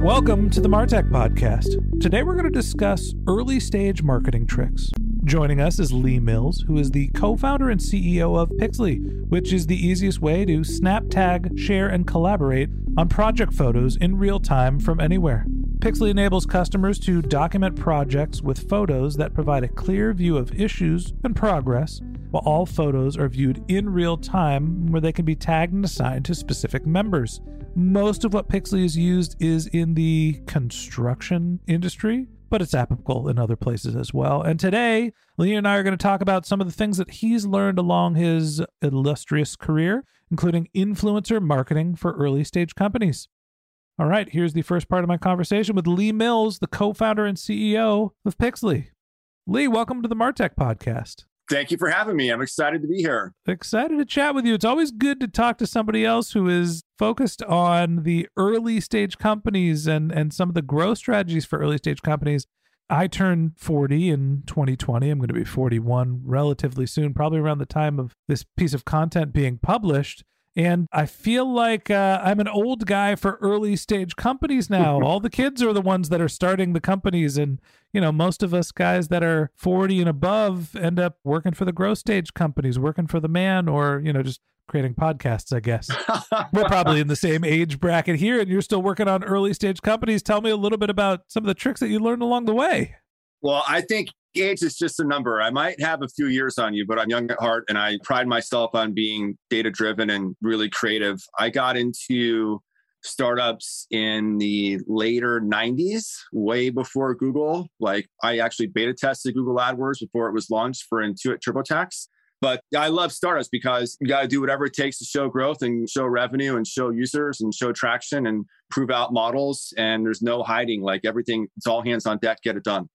Welcome to the Martech Podcast. Today we're going to discuss early stage marketing tricks. Joining us is Lee Mills, who is the co founder and CEO of Pixly, which is the easiest way to snap, tag, share, and collaborate on project photos in real time from anywhere. Pixly enables customers to document projects with photos that provide a clear view of issues and progress, while all photos are viewed in real time where they can be tagged and assigned to specific members. Most of what Pixly is used is in the construction industry, but it's applicable in other places as well. And today, Lee and I are going to talk about some of the things that he's learned along his illustrious career, including influencer marketing for early stage companies. All right, here's the first part of my conversation with Lee Mills, the co founder and CEO of Pixly. Lee, welcome to the Martech podcast. Thank you for having me. I'm excited to be here. Excited to chat with you. It's always good to talk to somebody else who is focused on the early stage companies and and some of the growth strategies for early stage companies. I turned 40 in 2020. I'm going to be 41 relatively soon, probably around the time of this piece of content being published. And I feel like uh, I'm an old guy for early stage companies now. All the kids are the ones that are starting the companies. And, you know, most of us guys that are 40 and above end up working for the growth stage companies, working for the man, or, you know, just creating podcasts, I guess. We're probably in the same age bracket here, and you're still working on early stage companies. Tell me a little bit about some of the tricks that you learned along the way. Well, I think age is just a number. I might have a few years on you, but I'm young at heart and I pride myself on being data driven and really creative. I got into startups in the later 90s, way before Google. Like I actually beta tested Google AdWords before it was launched for Intuit TurboTax. But I love startups because you got to do whatever it takes to show growth and show revenue and show users and show traction and prove out models. And there's no hiding. Like everything, it's all hands on deck, get it done.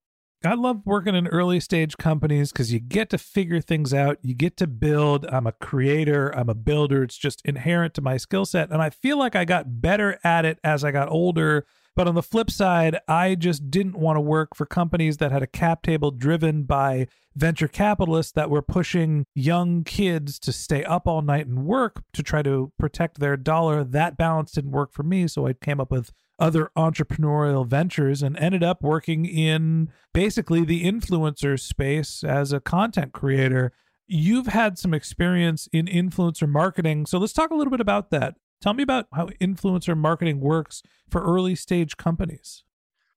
I love working in early stage companies because you get to figure things out. You get to build. I'm a creator, I'm a builder. It's just inherent to my skill set. And I feel like I got better at it as I got older. But on the flip side, I just didn't want to work for companies that had a cap table driven by venture capitalists that were pushing young kids to stay up all night and work to try to protect their dollar. That balance didn't work for me. So I came up with other entrepreneurial ventures and ended up working in basically the influencer space as a content creator. You've had some experience in influencer marketing. So let's talk a little bit about that. Tell me about how influencer marketing works for early stage companies.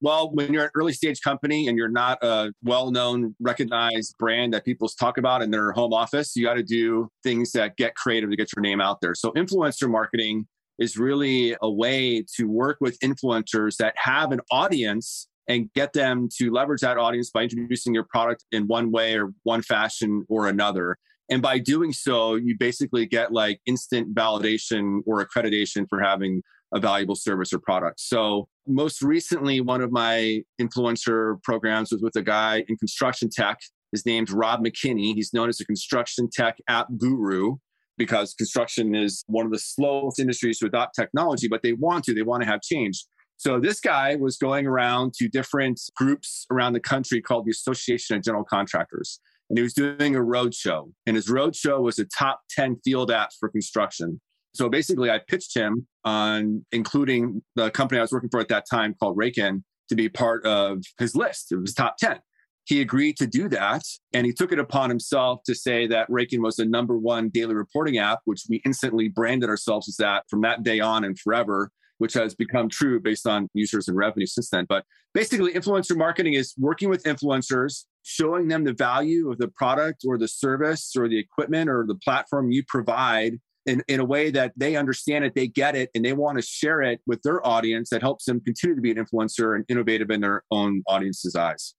Well, when you're an early stage company and you're not a well known, recognized brand that people talk about in their home office, you got to do things that get creative to get your name out there. So, influencer marketing is really a way to work with influencers that have an audience and get them to leverage that audience by introducing your product in one way or one fashion or another. And by doing so, you basically get like instant validation or accreditation for having a valuable service or product. So, most recently, one of my influencer programs was with a guy in construction tech. His name's Rob McKinney. He's known as a construction tech app guru because construction is one of the slowest industries to adopt technology, but they want to, they want to have change. So this guy was going around to different groups around the country called the Association of General Contractors. And he was doing a road show. And his road show was a top 10 field apps for construction. So basically, I pitched him on including the company I was working for at that time called Raken to be part of his list. It was top 10. He agreed to do that. And he took it upon himself to say that Raken was the number one daily reporting app, which we instantly branded ourselves as that from that day on and forever, which has become true based on users and revenue since then. But basically, influencer marketing is working with influencers, showing them the value of the product or the service or the equipment or the platform you provide in, in a way that they understand it, they get it, and they want to share it with their audience that helps them continue to be an influencer and innovative in their own audience's eyes.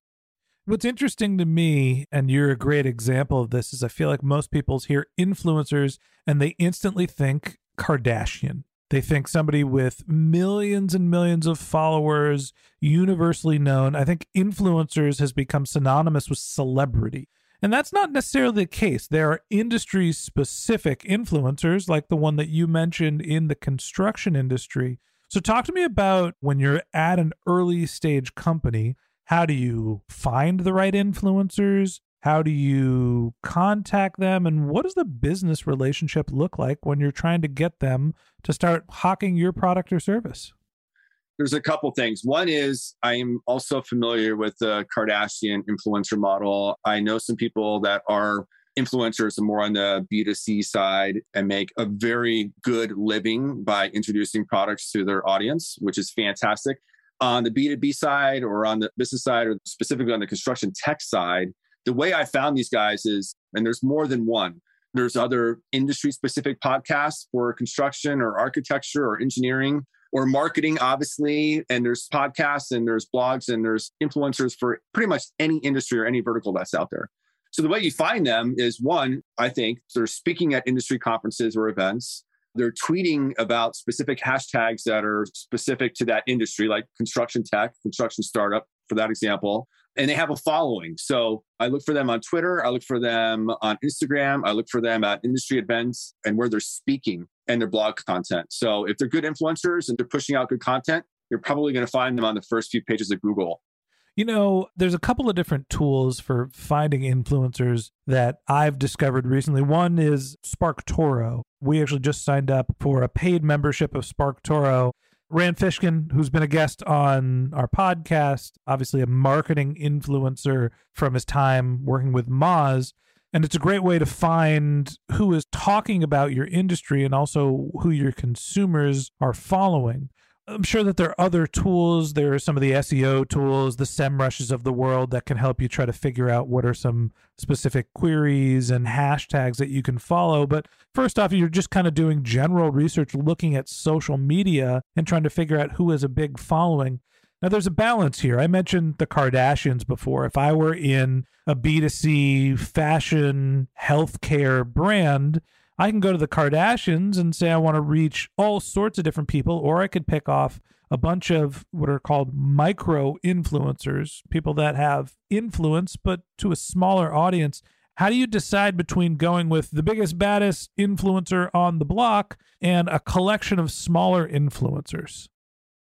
What's interesting to me, and you're a great example of this, is I feel like most people hear influencers and they instantly think Kardashian. They think somebody with millions and millions of followers, universally known. I think influencers has become synonymous with celebrity. And that's not necessarily the case. There are industry specific influencers, like the one that you mentioned in the construction industry. So, talk to me about when you're at an early stage company, how do you find the right influencers? How do you contact them? And what does the business relationship look like when you're trying to get them to start hawking your product or service? there's a couple things. One is I am also familiar with the Kardashian influencer model. I know some people that are influencers and more on the B2C side and make a very good living by introducing products to their audience, which is fantastic. On the B2B side or on the business side, or specifically on the construction tech side, the way I found these guys is, and there's more than one. There's other industry specific podcasts for construction or architecture or engineering or marketing, obviously. And there's podcasts and there's blogs and there's influencers for pretty much any industry or any vertical that's out there. So the way you find them is one, I think they're speaking at industry conferences or events. They're tweeting about specific hashtags that are specific to that industry, like construction tech, construction startup, for that example. And they have a following. So I look for them on Twitter. I look for them on Instagram. I look for them at industry events and where they're speaking and their blog content. So if they're good influencers and they're pushing out good content, you're probably going to find them on the first few pages of Google. You know, there's a couple of different tools for finding influencers that I've discovered recently. One is SparkToro. We actually just signed up for a paid membership of SparkToro. Rand Fishkin, who's been a guest on our podcast, obviously a marketing influencer from his time working with Moz, and it's a great way to find who is talking about your industry and also who your consumers are following. I'm sure that there are other tools. There are some of the SEO tools, the SEMrushes of the world that can help you try to figure out what are some specific queries and hashtags that you can follow. But first off, you're just kind of doing general research, looking at social media and trying to figure out who has a big following. Now, there's a balance here. I mentioned the Kardashians before. If I were in a B2C fashion healthcare brand, I can go to the Kardashians and say I want to reach all sorts of different people, or I could pick off a bunch of what are called micro influencers, people that have influence, but to a smaller audience. How do you decide between going with the biggest, baddest influencer on the block and a collection of smaller influencers?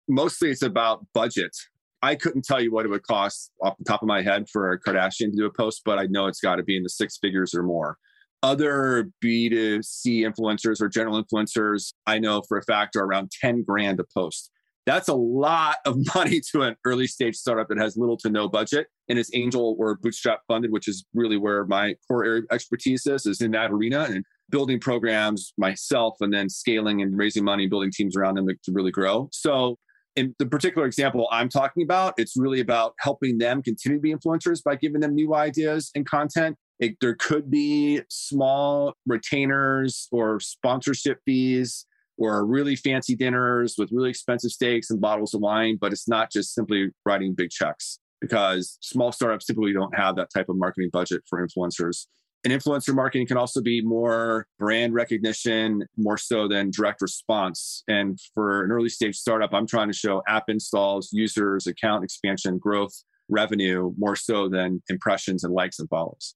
mostly it's about budget. I couldn't tell you what it would cost off the top of my head for a Kardashian to do a post, but I know it's got to be in the six figures or more. Other B2C influencers or general influencers, I know for a fact are around 10 grand a post. That's a lot of money to an early stage startup that has little to no budget and is angel or bootstrap funded, which is really where my core area of expertise is, is in that arena and building programs myself and then scaling and raising money, and building teams around them to really grow. So in the particular example I'm talking about, it's really about helping them continue to be influencers by giving them new ideas and content. It, there could be small retainers or sponsorship fees or really fancy dinners with really expensive steaks and bottles of wine, but it's not just simply writing big checks because small startups typically don't have that type of marketing budget for influencers. And influencer marketing can also be more brand recognition, more so than direct response. And for an early stage startup, I'm trying to show app installs, users, account expansion, growth, revenue, more so than impressions and likes and follows.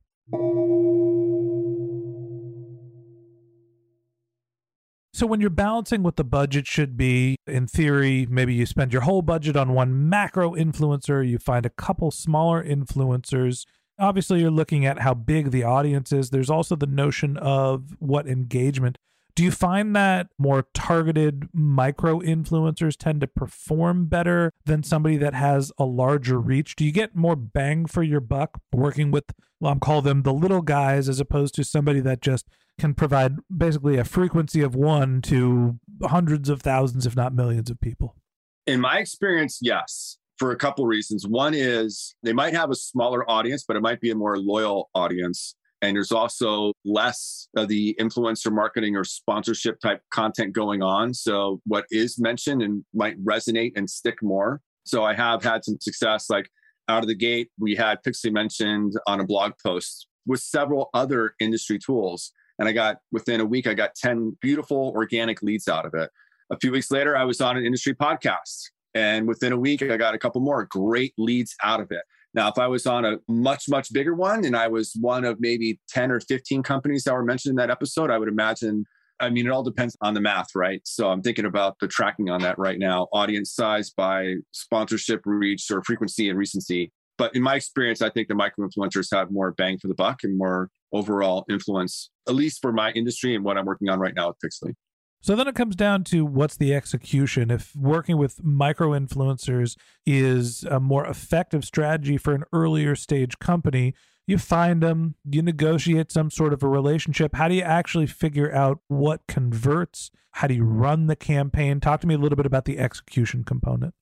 So, when you're balancing what the budget should be, in theory, maybe you spend your whole budget on one macro influencer, you find a couple smaller influencers. Obviously, you're looking at how big the audience is. There's also the notion of what engagement. Do you find that more targeted micro influencers tend to perform better than somebody that has a larger reach? Do you get more bang for your buck working with, well, I'll call them the little guys, as opposed to somebody that just can provide basically a frequency of one to hundreds of thousands, if not millions of people? In my experience, yes, for a couple reasons. One is they might have a smaller audience, but it might be a more loyal audience. And there's also less of the influencer marketing or sponsorship type content going on. So what is mentioned and might resonate and stick more. So I have had some success. Like out of the gate, we had Pixly mentioned on a blog post with several other industry tools. And I got within a week, I got 10 beautiful organic leads out of it. A few weeks later, I was on an industry podcast. And within a week, I got a couple more great leads out of it. Now, if I was on a much, much bigger one and I was one of maybe 10 or 15 companies that were mentioned in that episode, I would imagine. I mean, it all depends on the math, right? So I'm thinking about the tracking on that right now audience size by sponsorship reach or frequency and recency. But in my experience, I think the micro influencers have more bang for the buck and more overall influence, at least for my industry and what I'm working on right now with Pixly. So then it comes down to what's the execution. If working with micro influencers is a more effective strategy for an earlier stage company, you find them, you negotiate some sort of a relationship. How do you actually figure out what converts? How do you run the campaign? Talk to me a little bit about the execution component.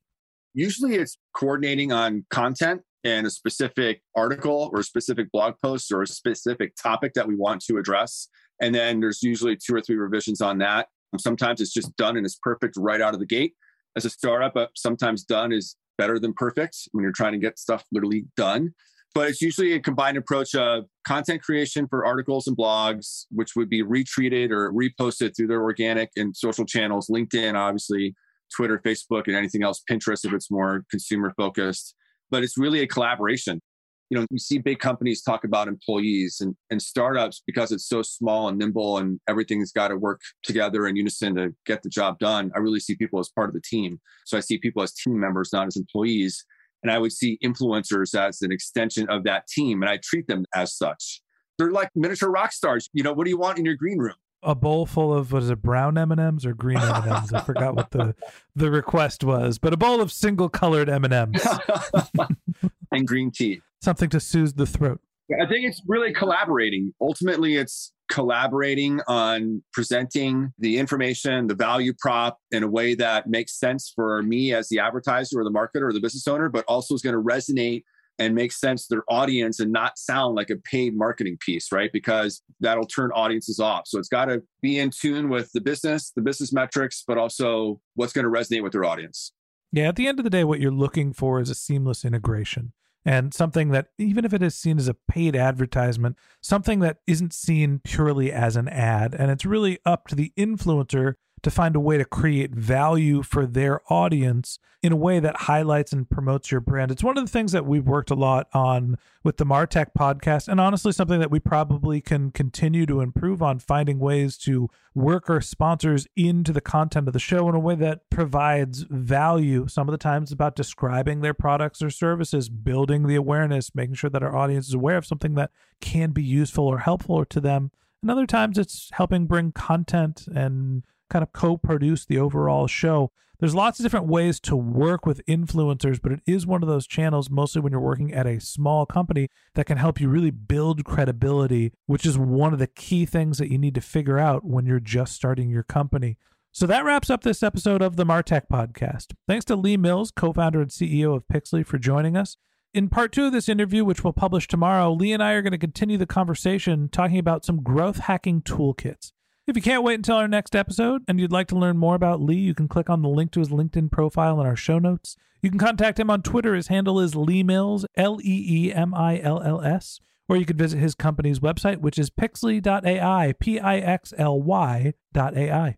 Usually it's coordinating on content and a specific article or a specific blog post or a specific topic that we want to address. And then there's usually two or three revisions on that Sometimes it's just done and it's perfect right out of the gate as a startup, but sometimes done is better than perfect when you're trying to get stuff literally done. But it's usually a combined approach of content creation for articles and blogs, which would be retweeted or reposted through their organic and social channels, LinkedIn, obviously, Twitter, Facebook, and anything else, Pinterest if it's more consumer focused. But it's really a collaboration you know, we see big companies talk about employees and, and startups because it's so small and nimble and everything's got to work together in unison to get the job done. I really see people as part of the team. So I see people as team members, not as employees. And I would see influencers as an extension of that team. And I treat them as such. They're like miniature rock stars. You know, what do you want in your green room? A bowl full of what is it brown m&ms or green m&ms i forgot what the the request was but a bowl of single colored m&ms and green tea something to soothe the throat. I think it's really collaborating. Ultimately, it's collaborating on presenting the information, the value prop in a way that makes sense for me as the advertiser or the marketer or the business owner, but also is going to resonate and make sense to their audience and not sound like a paid marketing piece, right? Because that'll turn audiences off. So it's got to be in tune with the business, the business metrics, but also what's going to resonate with their audience. Yeah, at the end of the day, what you're looking for is a seamless integration and something that, even if it is seen as a paid advertisement, something that isn't seen purely as an ad. And it's really up to the influencer to find a way to create value for their audience in a way that highlights and promotes your brand. It's one of the things that we've worked a lot on with the Martech podcast, and honestly, something that we probably can continue to improve on finding ways to work our sponsors into the content of the show in a way that provides value. Some of the times about describing their products or services, building the awareness, making sure that our audience is aware of something that can be useful or helpful to them. And other times it's helping bring content and kind of co-produce the overall show. There's lots of different ways to work with influencers, but it is one of those channels, mostly when you're working at a small company, that can help you really build credibility, which is one of the key things that you need to figure out when you're just starting your company. So that wraps up this episode of the Martech podcast. Thanks to Lee Mills, co founder and CEO of Pixly, for joining us. In part two of this interview, which we'll publish tomorrow, Lee and I are going to continue the conversation talking about some growth hacking toolkits. If you can't wait until our next episode and you'd like to learn more about Lee, you can click on the link to his LinkedIn profile in our show notes. You can contact him on Twitter. His handle is Lee Mills, L E E M I L L S. Or you could visit his company's website, which is pixly.ai, P I X L Y.ai.